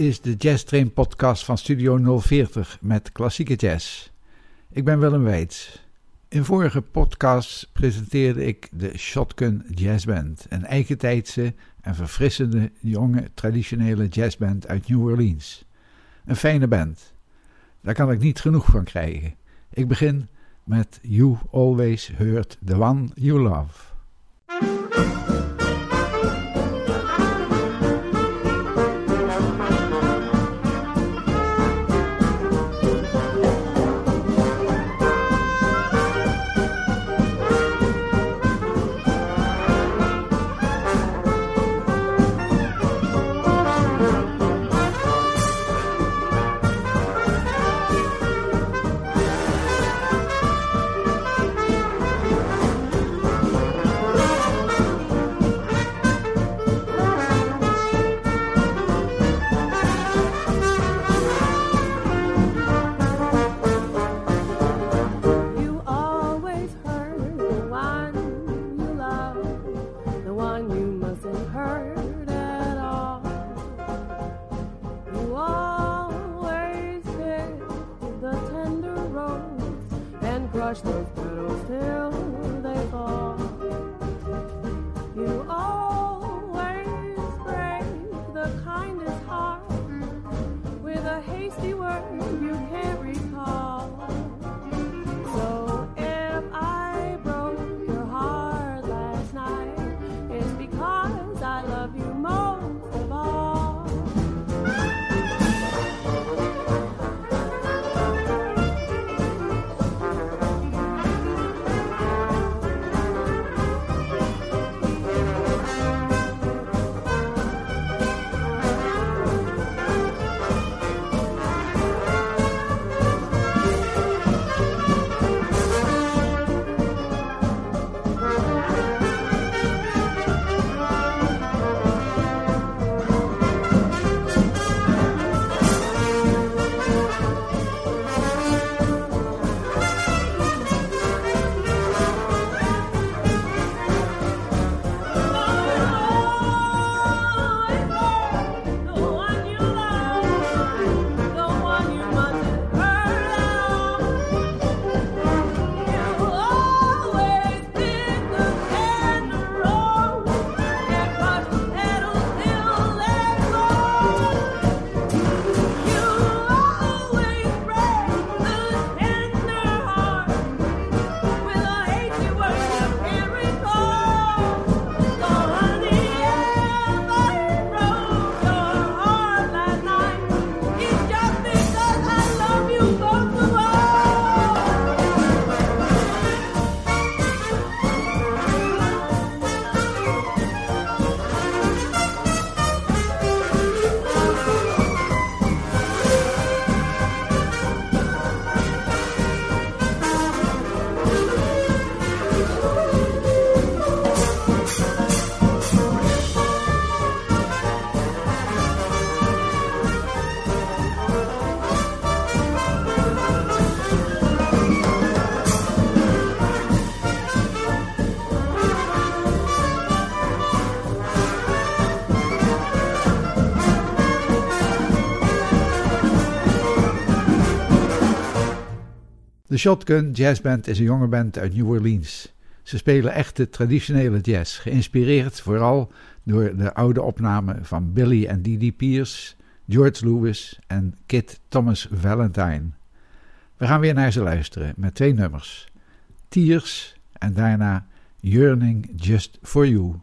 Is de Jazz Train podcast van Studio 040 met klassieke jazz. Ik ben Willem Weits. In vorige podcasts presenteerde ik de Shotgun Jazz Band, een eigentijdse en verfrissende jonge traditionele jazzband uit New Orleans. Een fijne band. Daar kan ik niet genoeg van krijgen. Ik begin met You Always Heard the One You Love. Shotgun Jazz Band is een jonge band uit New Orleans. Ze spelen echte traditionele jazz, geïnspireerd vooral door de oude opnamen van Billy en Didi Pierce, George Lewis en Kit Thomas Valentine. We gaan weer naar ze luisteren met twee nummers: Tears en daarna Yearning Just for You.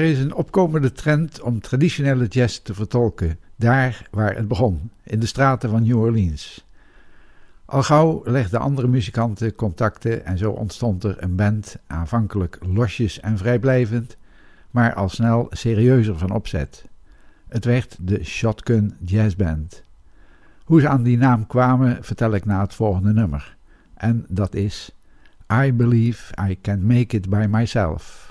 Er is een opkomende trend om traditionele jazz te vertolken, daar waar het begon, in de straten van New Orleans. Al gauw legden andere muzikanten contacten en zo ontstond er een band, aanvankelijk losjes en vrijblijvend, maar al snel serieuzer van opzet. Het werd de Shotgun Jazz Band. Hoe ze aan die naam kwamen, vertel ik na het volgende nummer. En dat is I Believe I Can Make It By Myself.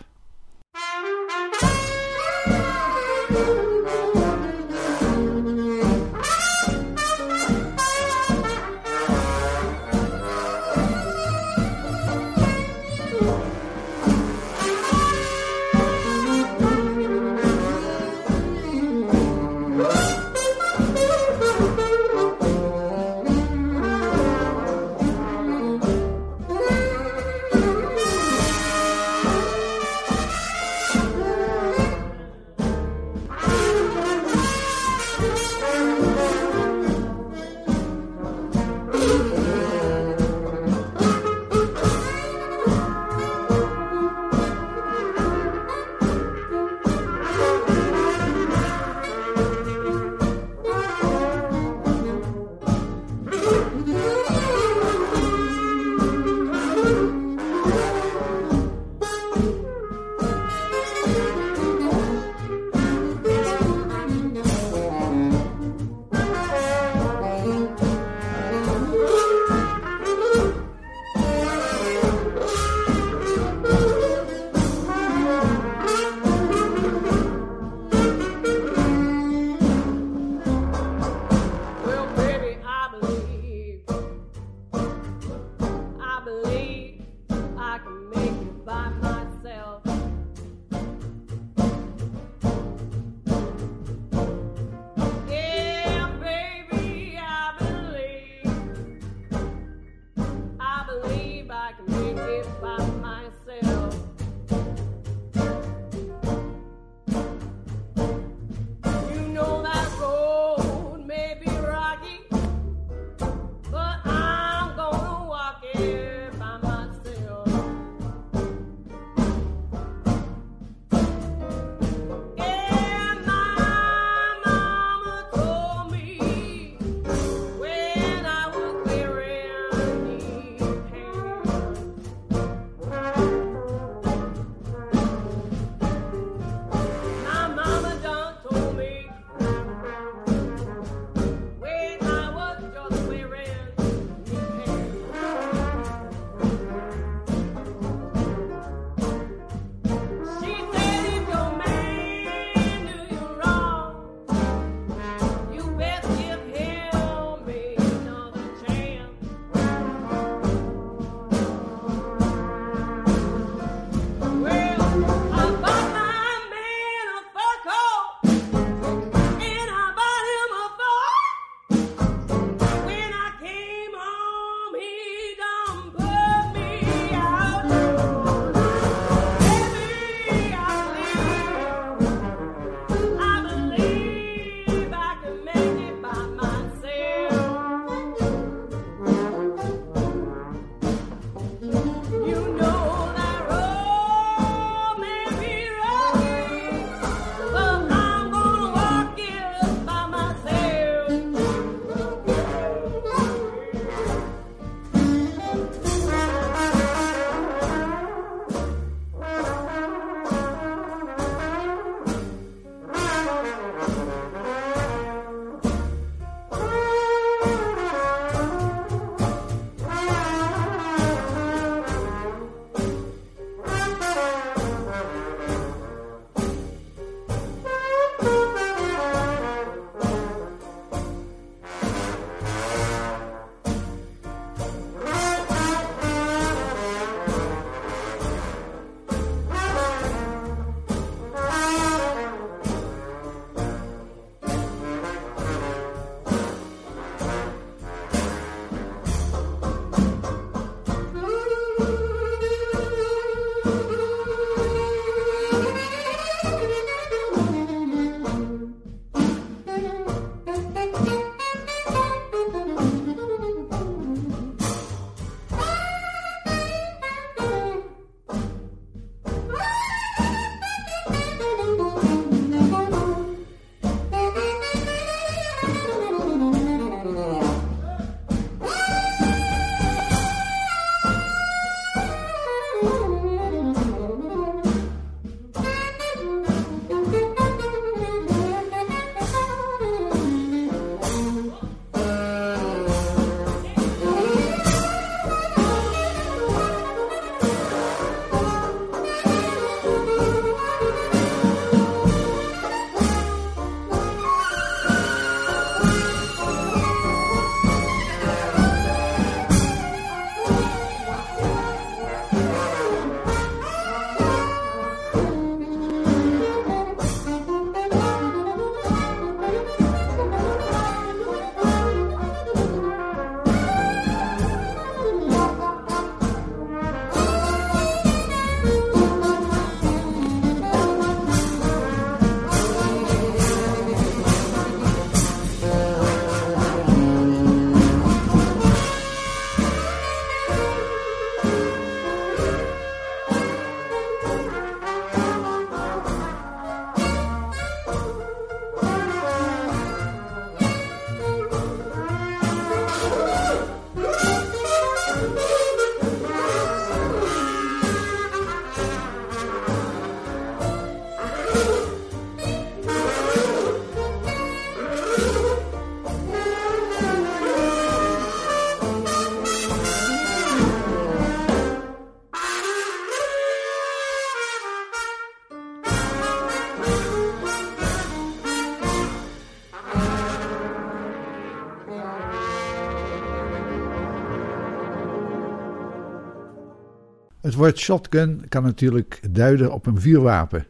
Woord shotgun kan natuurlijk duiden op een vuurwapen,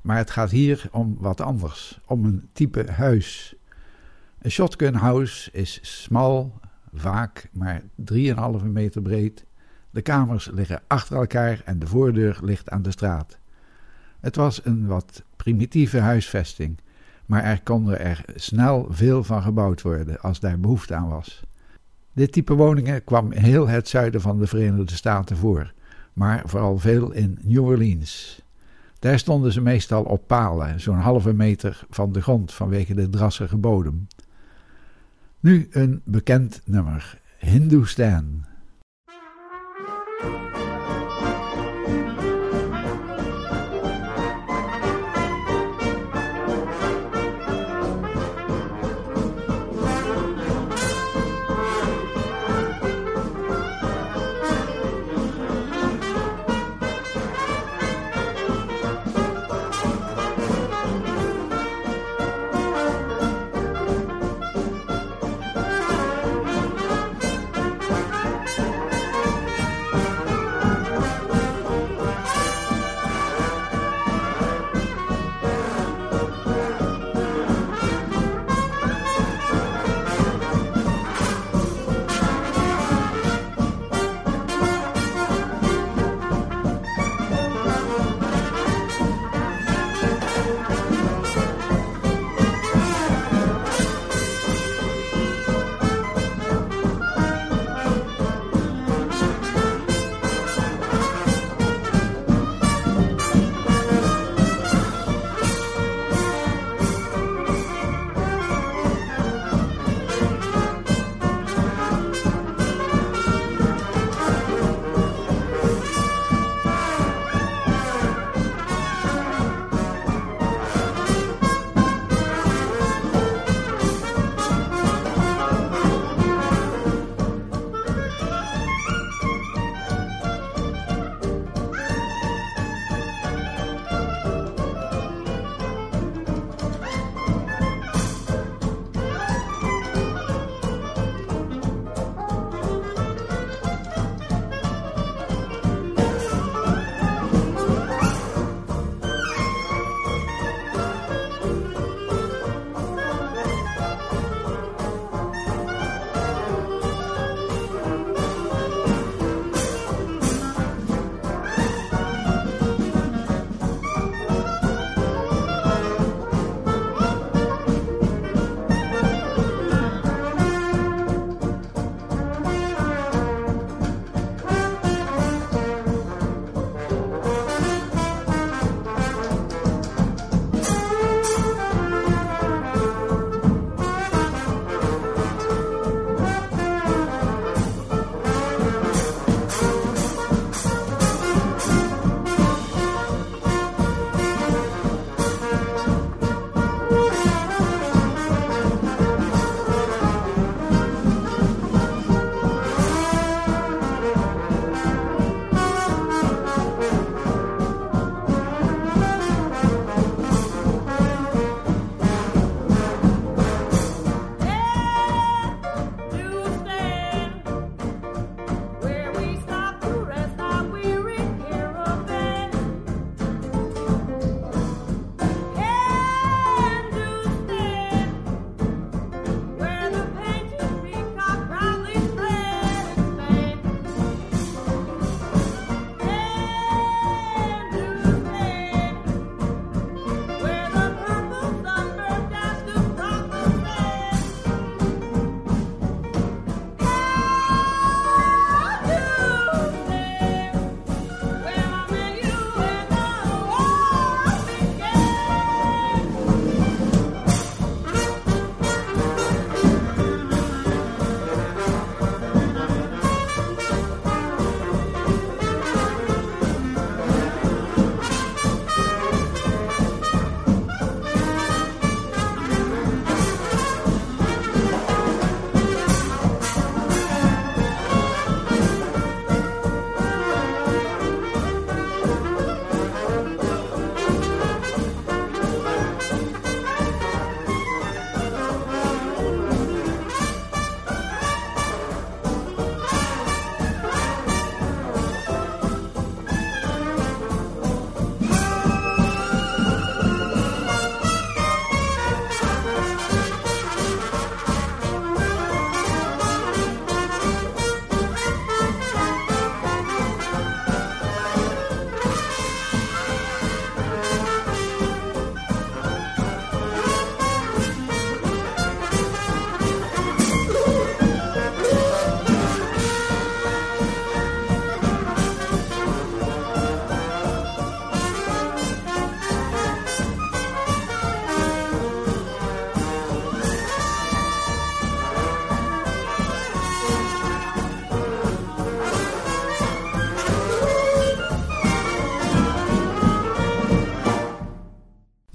maar het gaat hier om wat anders, om een type huis. Een shotgun house is smal, vaak maar 3,5 meter breed. De kamers liggen achter elkaar en de voordeur ligt aan de straat. Het was een wat primitieve huisvesting, maar er konden er snel veel van gebouwd worden als daar behoefte aan was. Dit type woningen kwam heel het zuiden van de Verenigde Staten voor, maar vooral veel in New Orleans. Daar stonden ze meestal op palen, zo'n halve meter van de grond vanwege de drassige bodem. Nu een bekend nummer, Hindustan.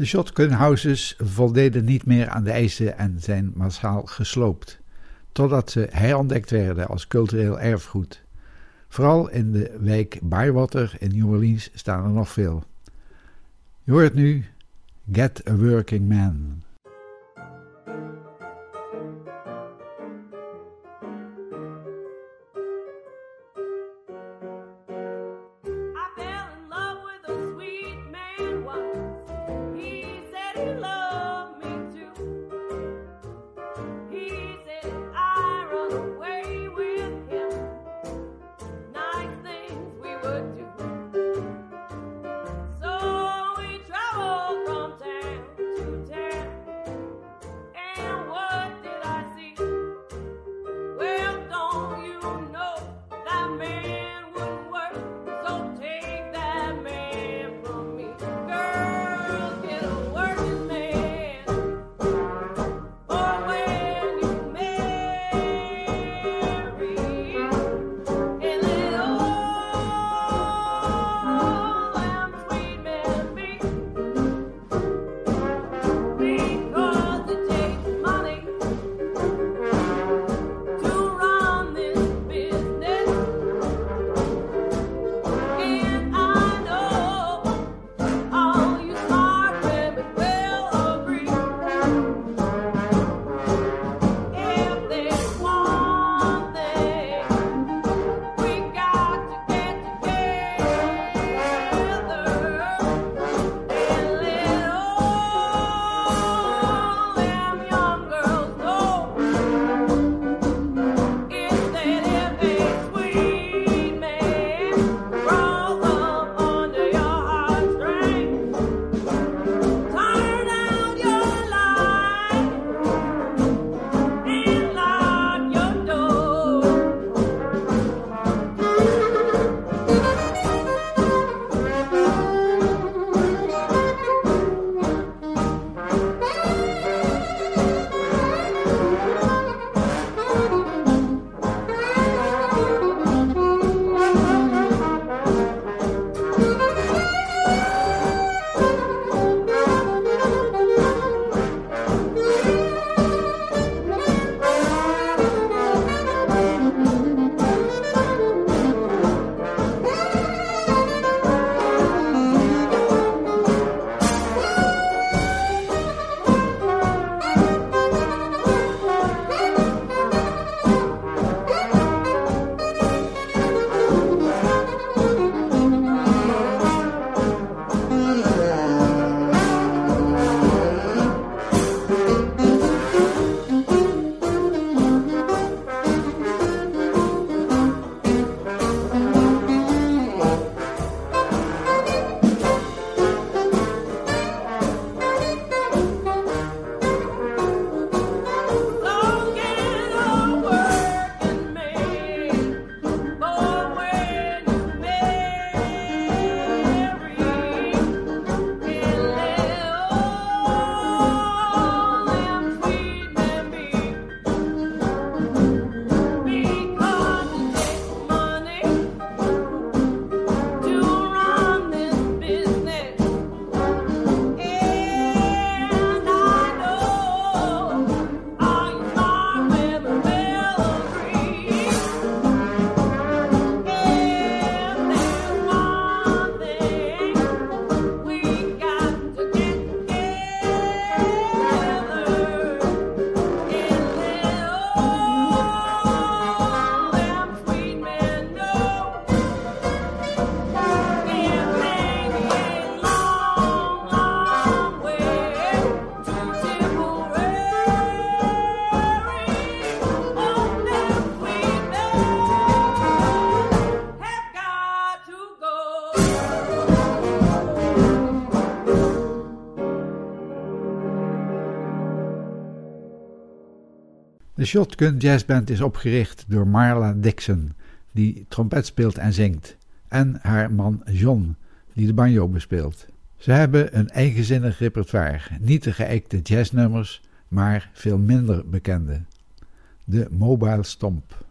De shotgun houses voldeden niet meer aan de eisen en zijn massaal gesloopt, totdat ze herontdekt werden als cultureel erfgoed. Vooral in de wijk Bywater in New Orleans staan er nog veel. Je hoort nu Get a Working Man. Shotgun Jazzband is opgericht door Marla Dixon, die trompet speelt en zingt, en haar man John, die de banjo bespeelt. Ze hebben een eigenzinnig repertoire, niet de geëikte jazznummers, maar veel minder bekende. De Mobile Stomp.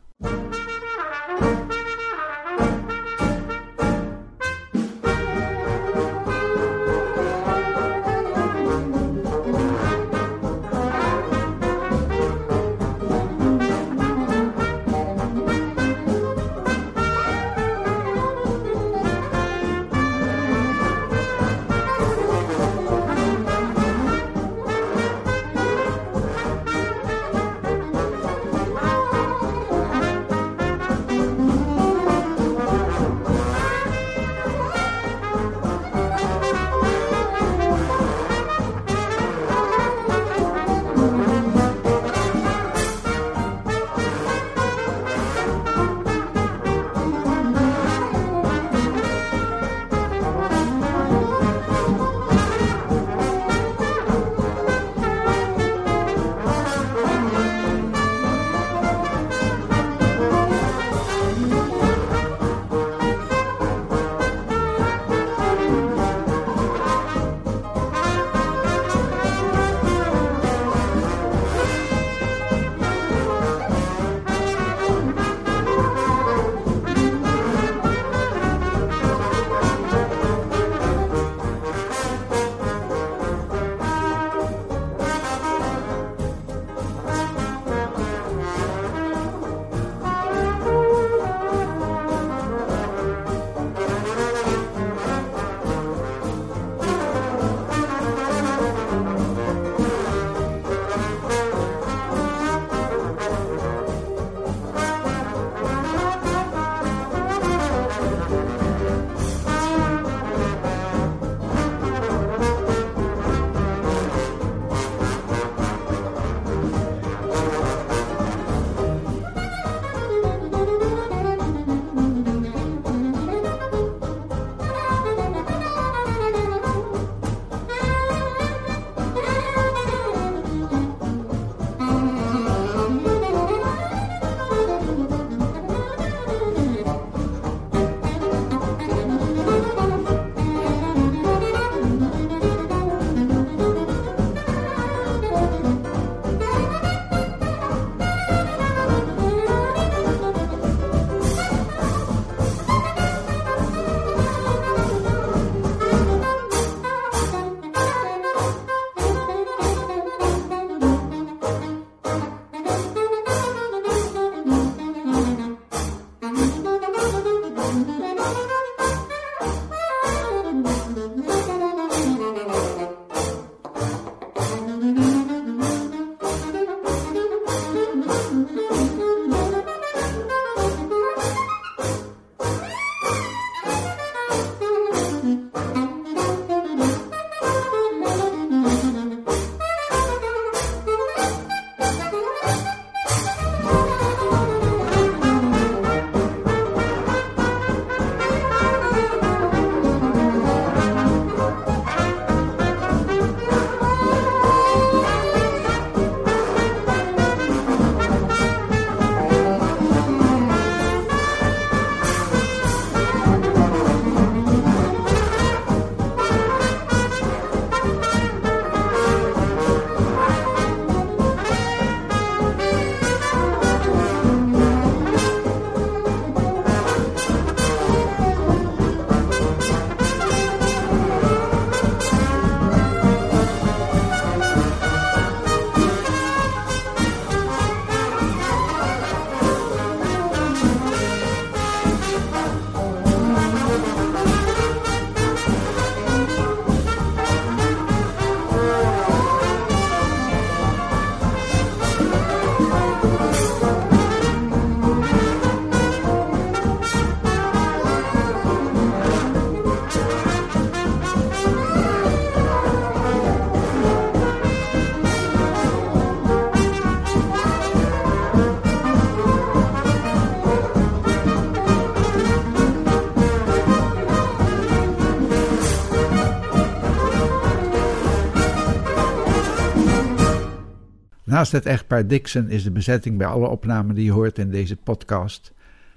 Naast het echtpaar Dixon is de bezetting bij alle opnamen die je hoort in deze podcast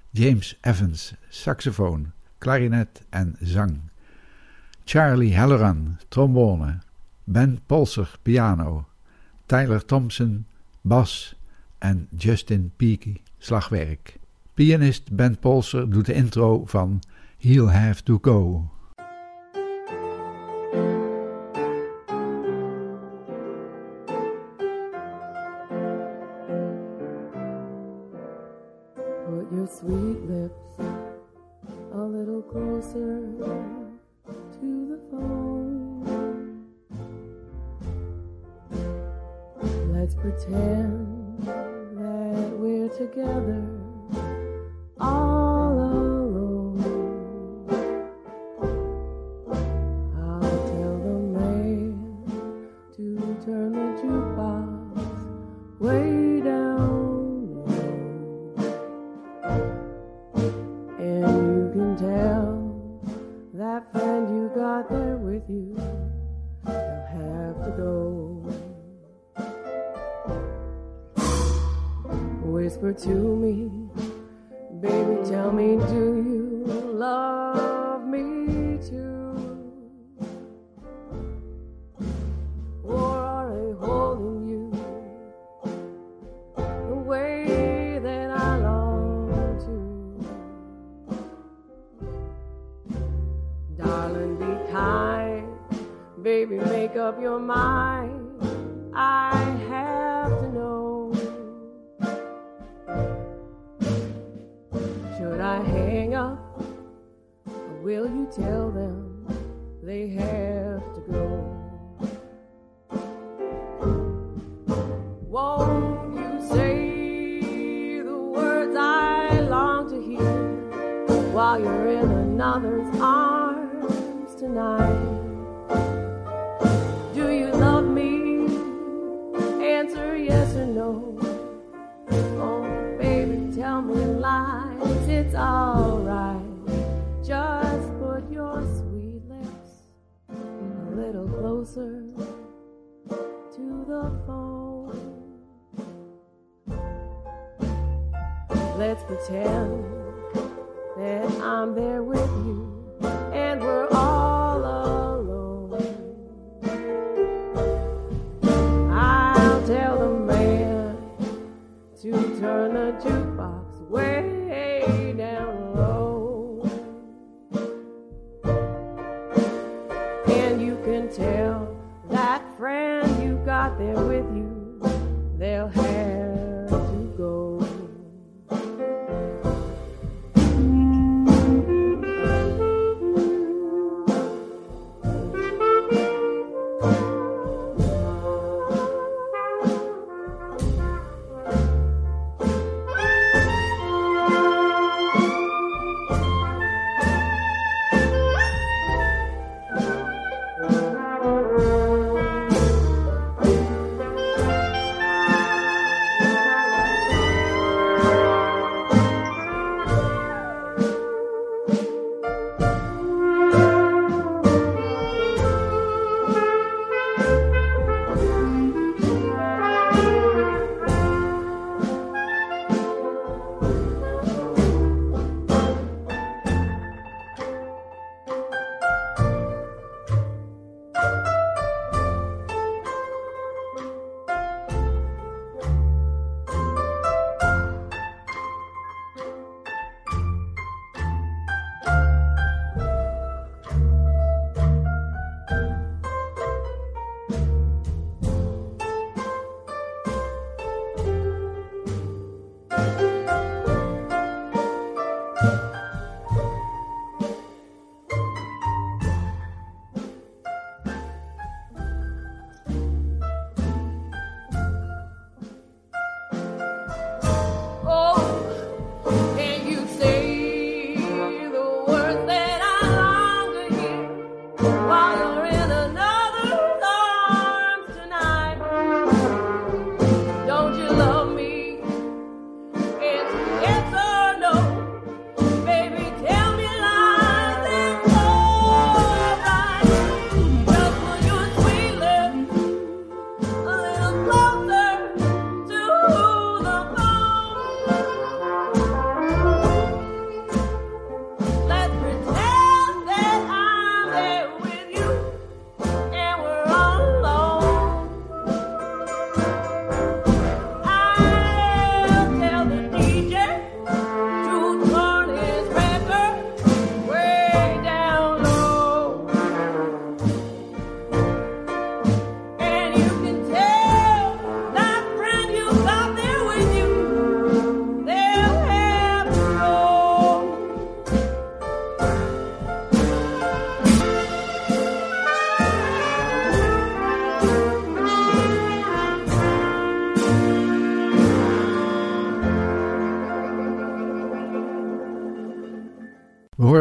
James Evans, saxofoon, klarinet en zang. Charlie Halloran, trombone. Ben Polser, piano. Tyler Thompson, bas. En Justin Peaky, slagwerk. Pianist Ben Polser doet de intro van He'll Have to Go. pretend that we're together. All tell me lies, it's alright. Just put your sweet lips a little closer to the phone. Let's pretend that I'm there with you and we're all. to turn a jukebox way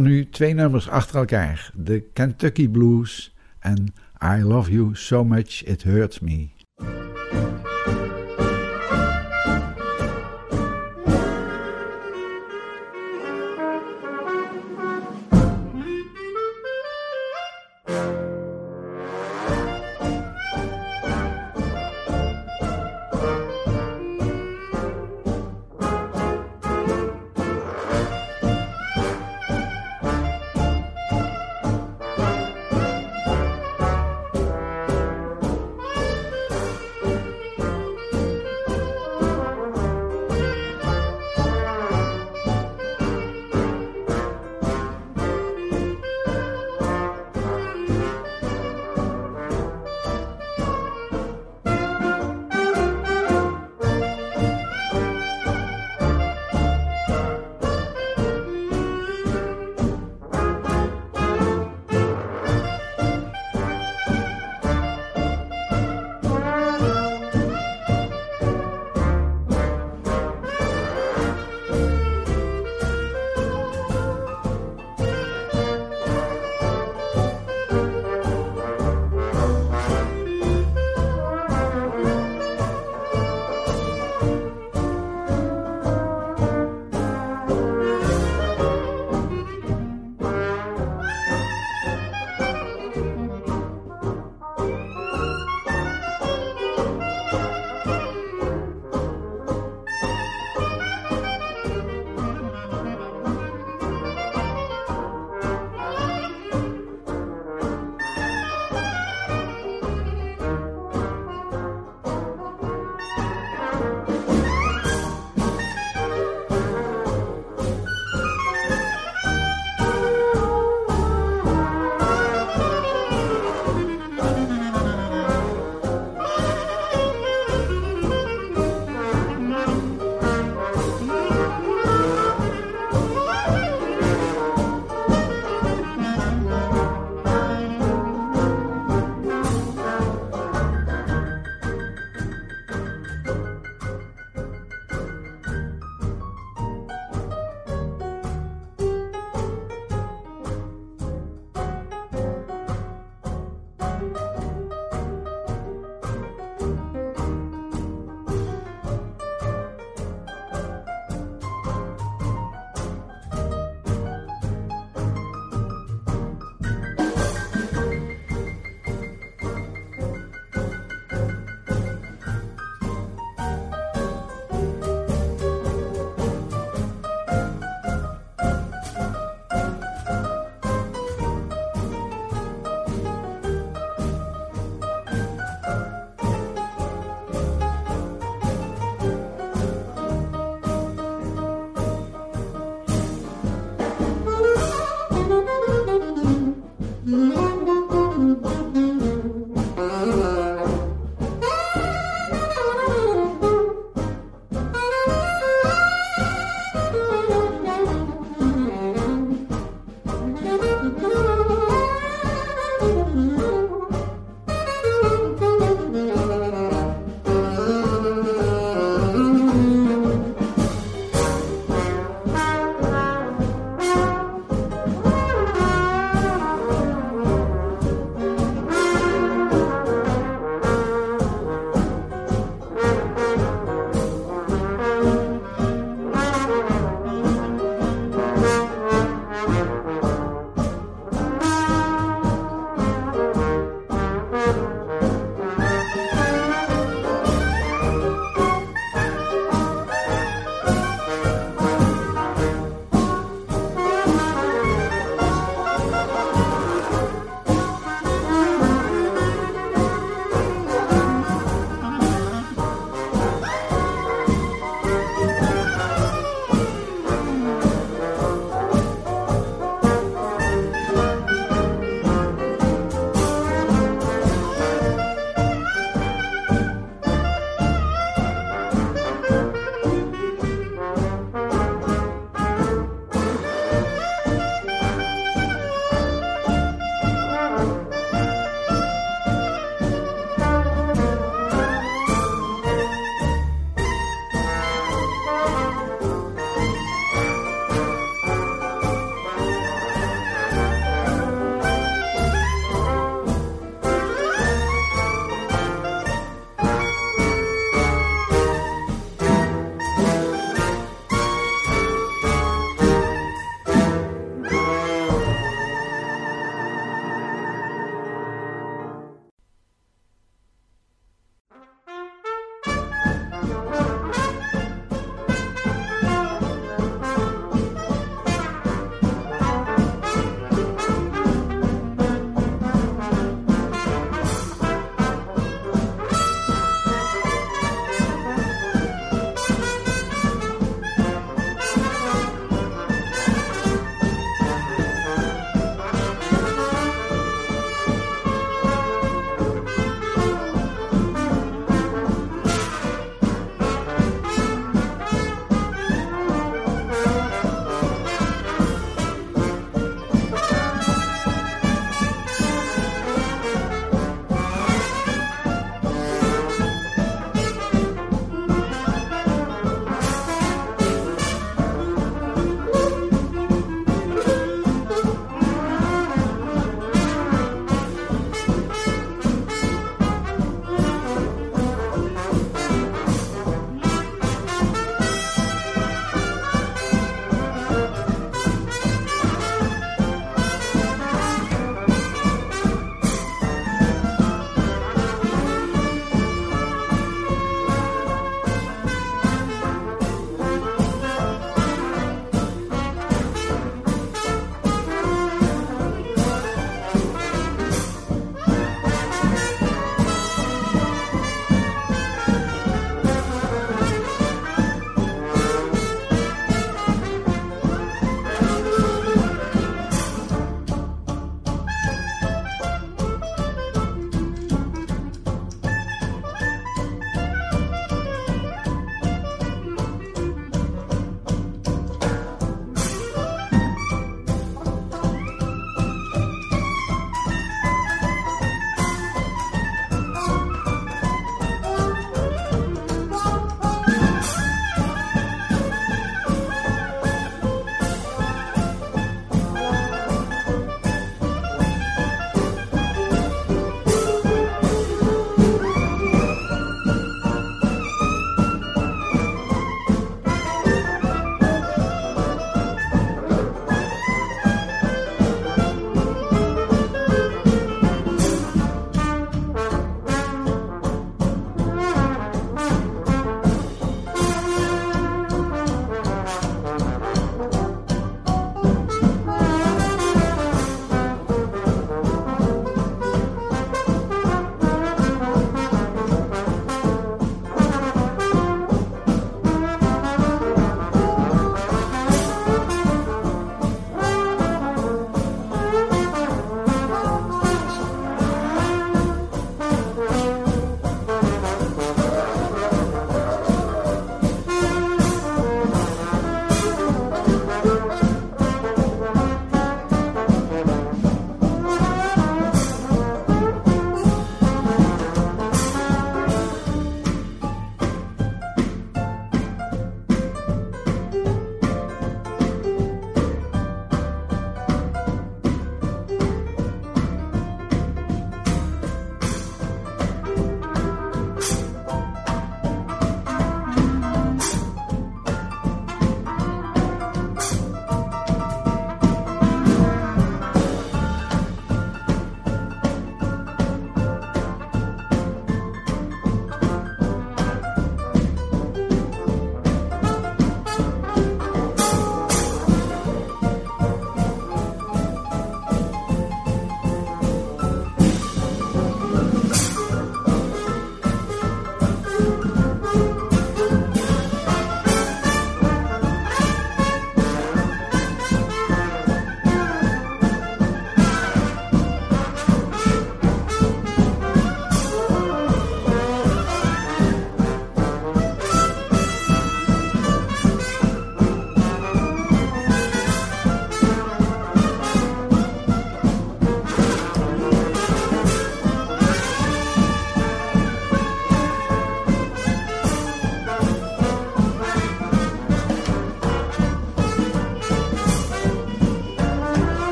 nu twee nummers achter elkaar: de Kentucky Blues en I Love You So Much It Hurts Me.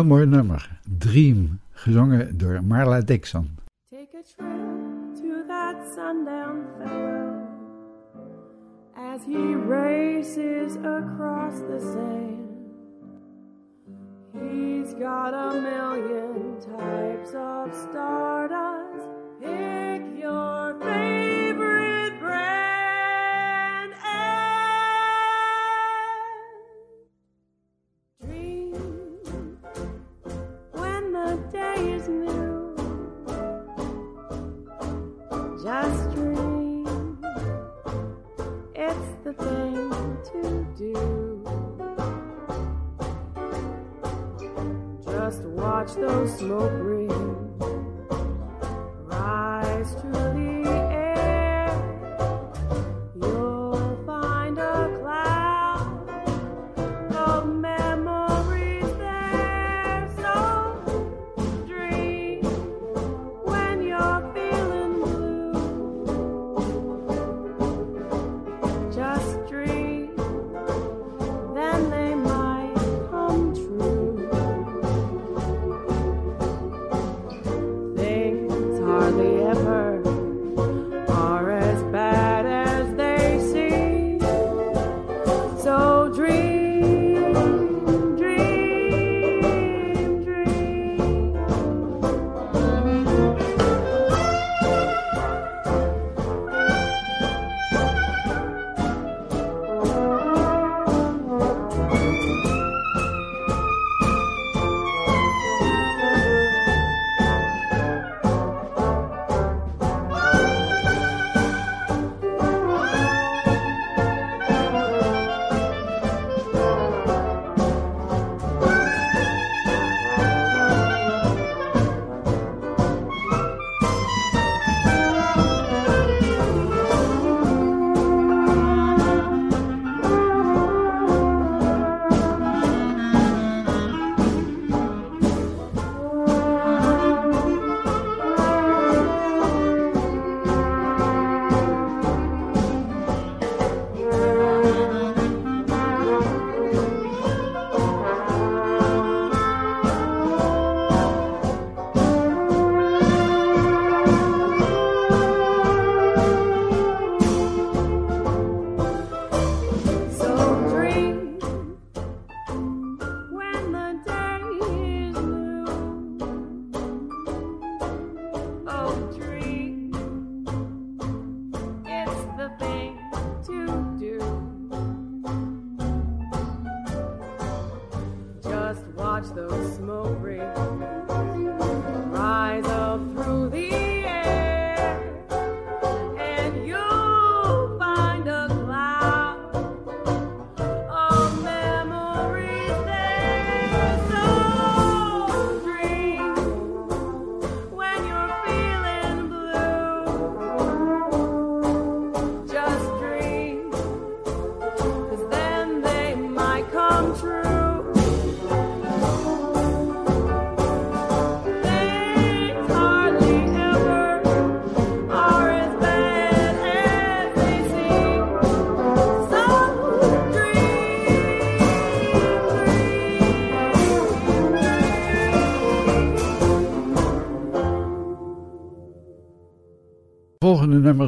Heel mooi nummer, Dream, gezongen door Marla Dixon. Take a trip to that sundown fellow as he races across the sand. He's got a million types of stardust. Just dream. It's the thing to do. Just watch those smoke rings watch those smoke rings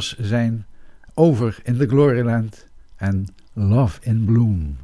zijn Over in the Gloryland en Love in Bloom.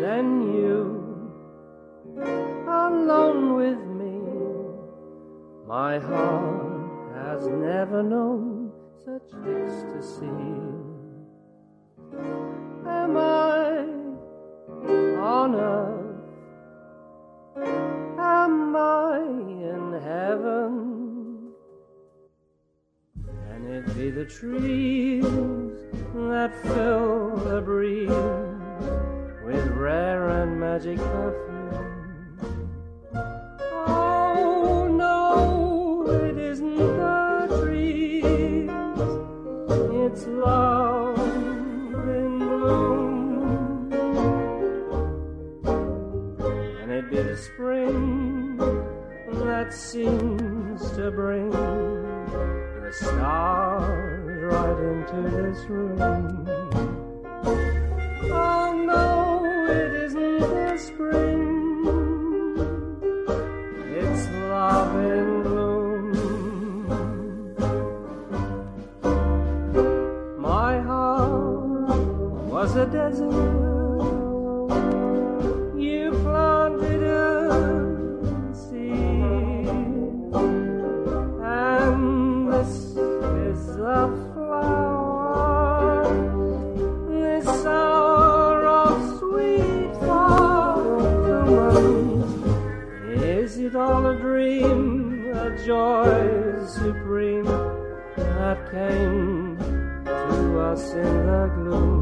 Then you alone with me. My heart has never known such ecstasy. Am I on earth? Am I in heaven? Can it be the trees that fill the breeze? With rare and magic perfume? Oh no, it isn't the trees, it's love in bloom. Can it be the spring that seems to bring the stars right into this room? Supreme that came to us in the gloom?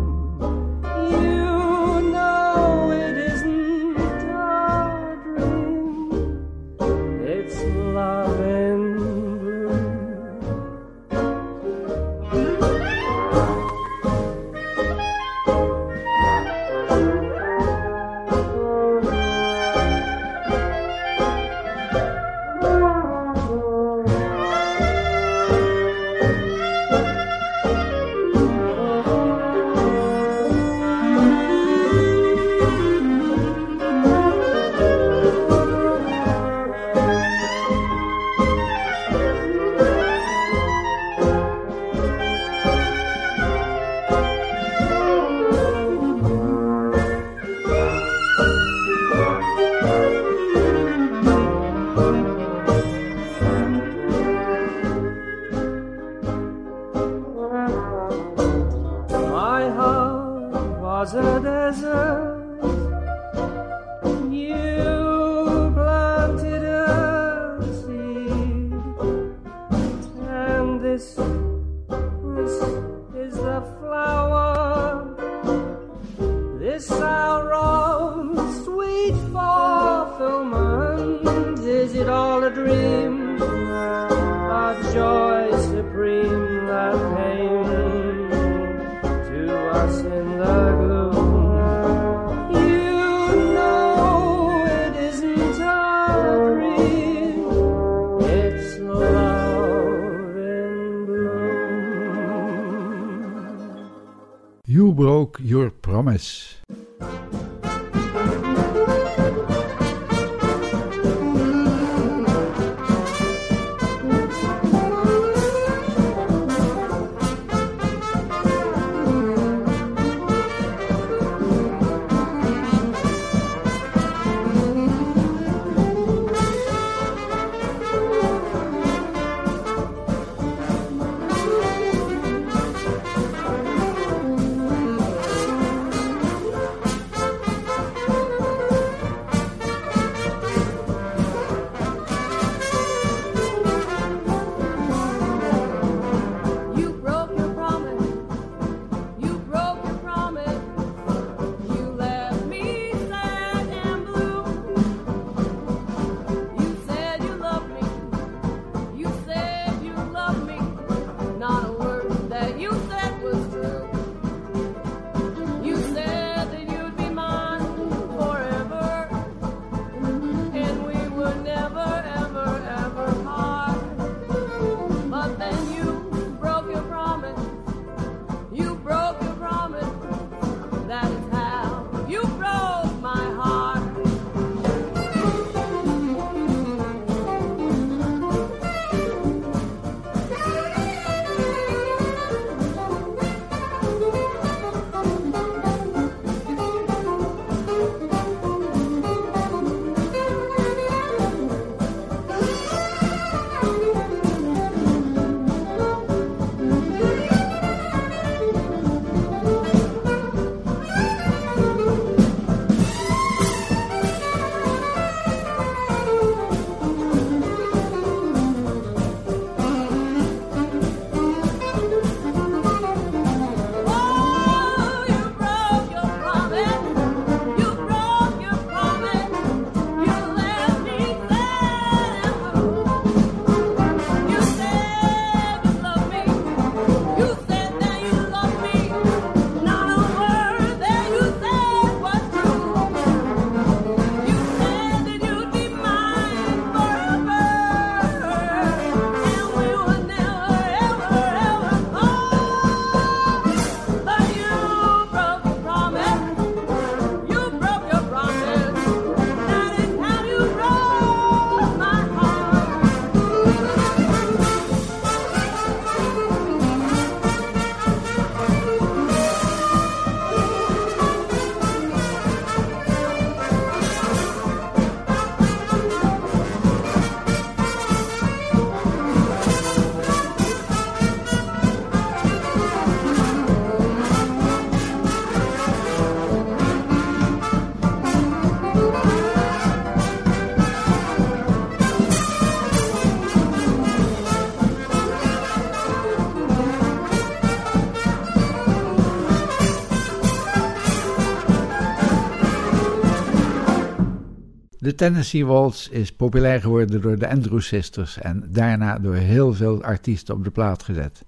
De Tennessee Waltz is populair geworden door de Andrew Sisters en daarna door heel veel artiesten op de plaat gezet.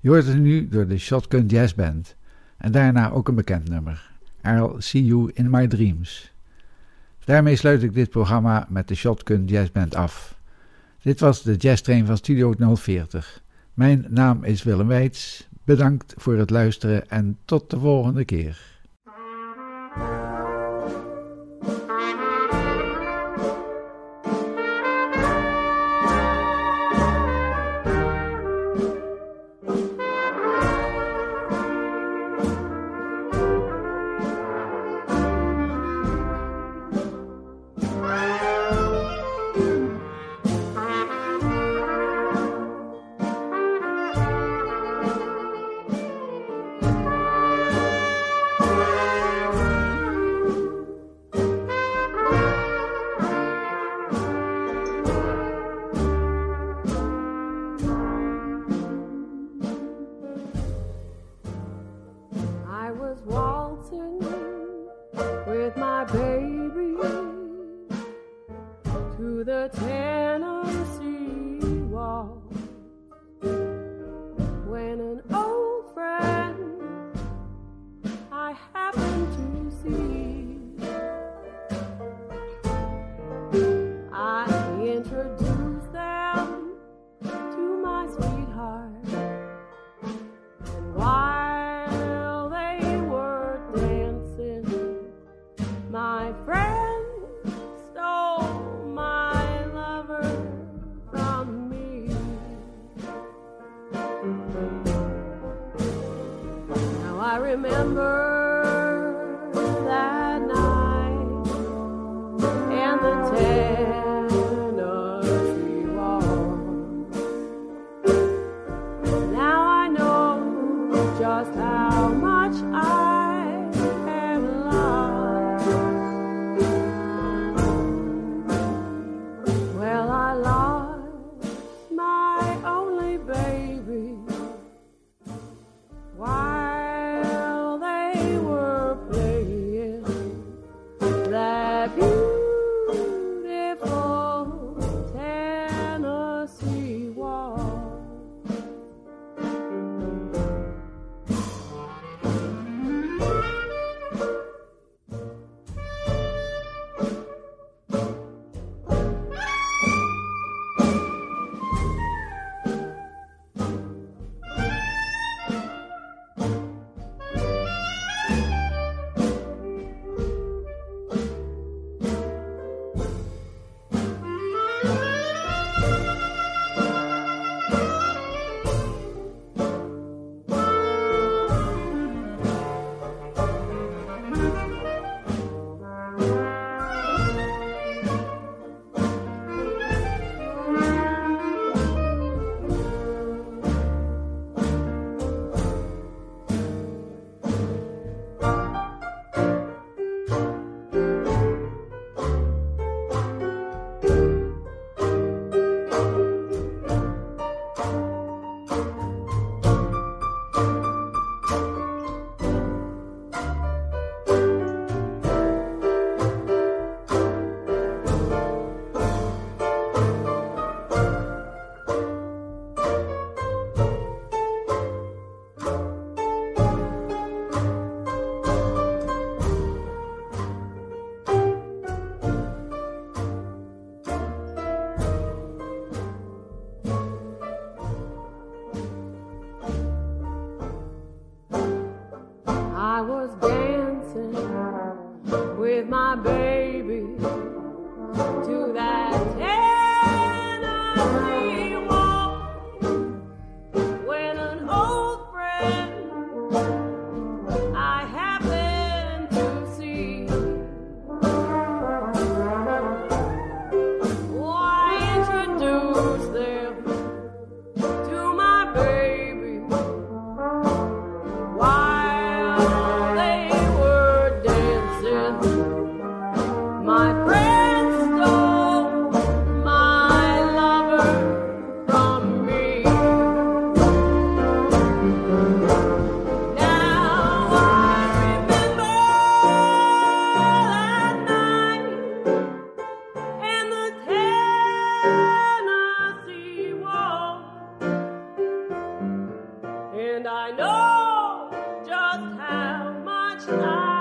Je hoort het nu door de Shotgun Jazz Band en daarna ook een bekend nummer, I'll See You in My Dreams. Daarmee sluit ik dit programma met de Shotgun Jazz Band af. Dit was de Jazz Train van Studio 040. Mijn naam is Willem Weits. Bedankt voor het luisteren en tot de volgende keer. I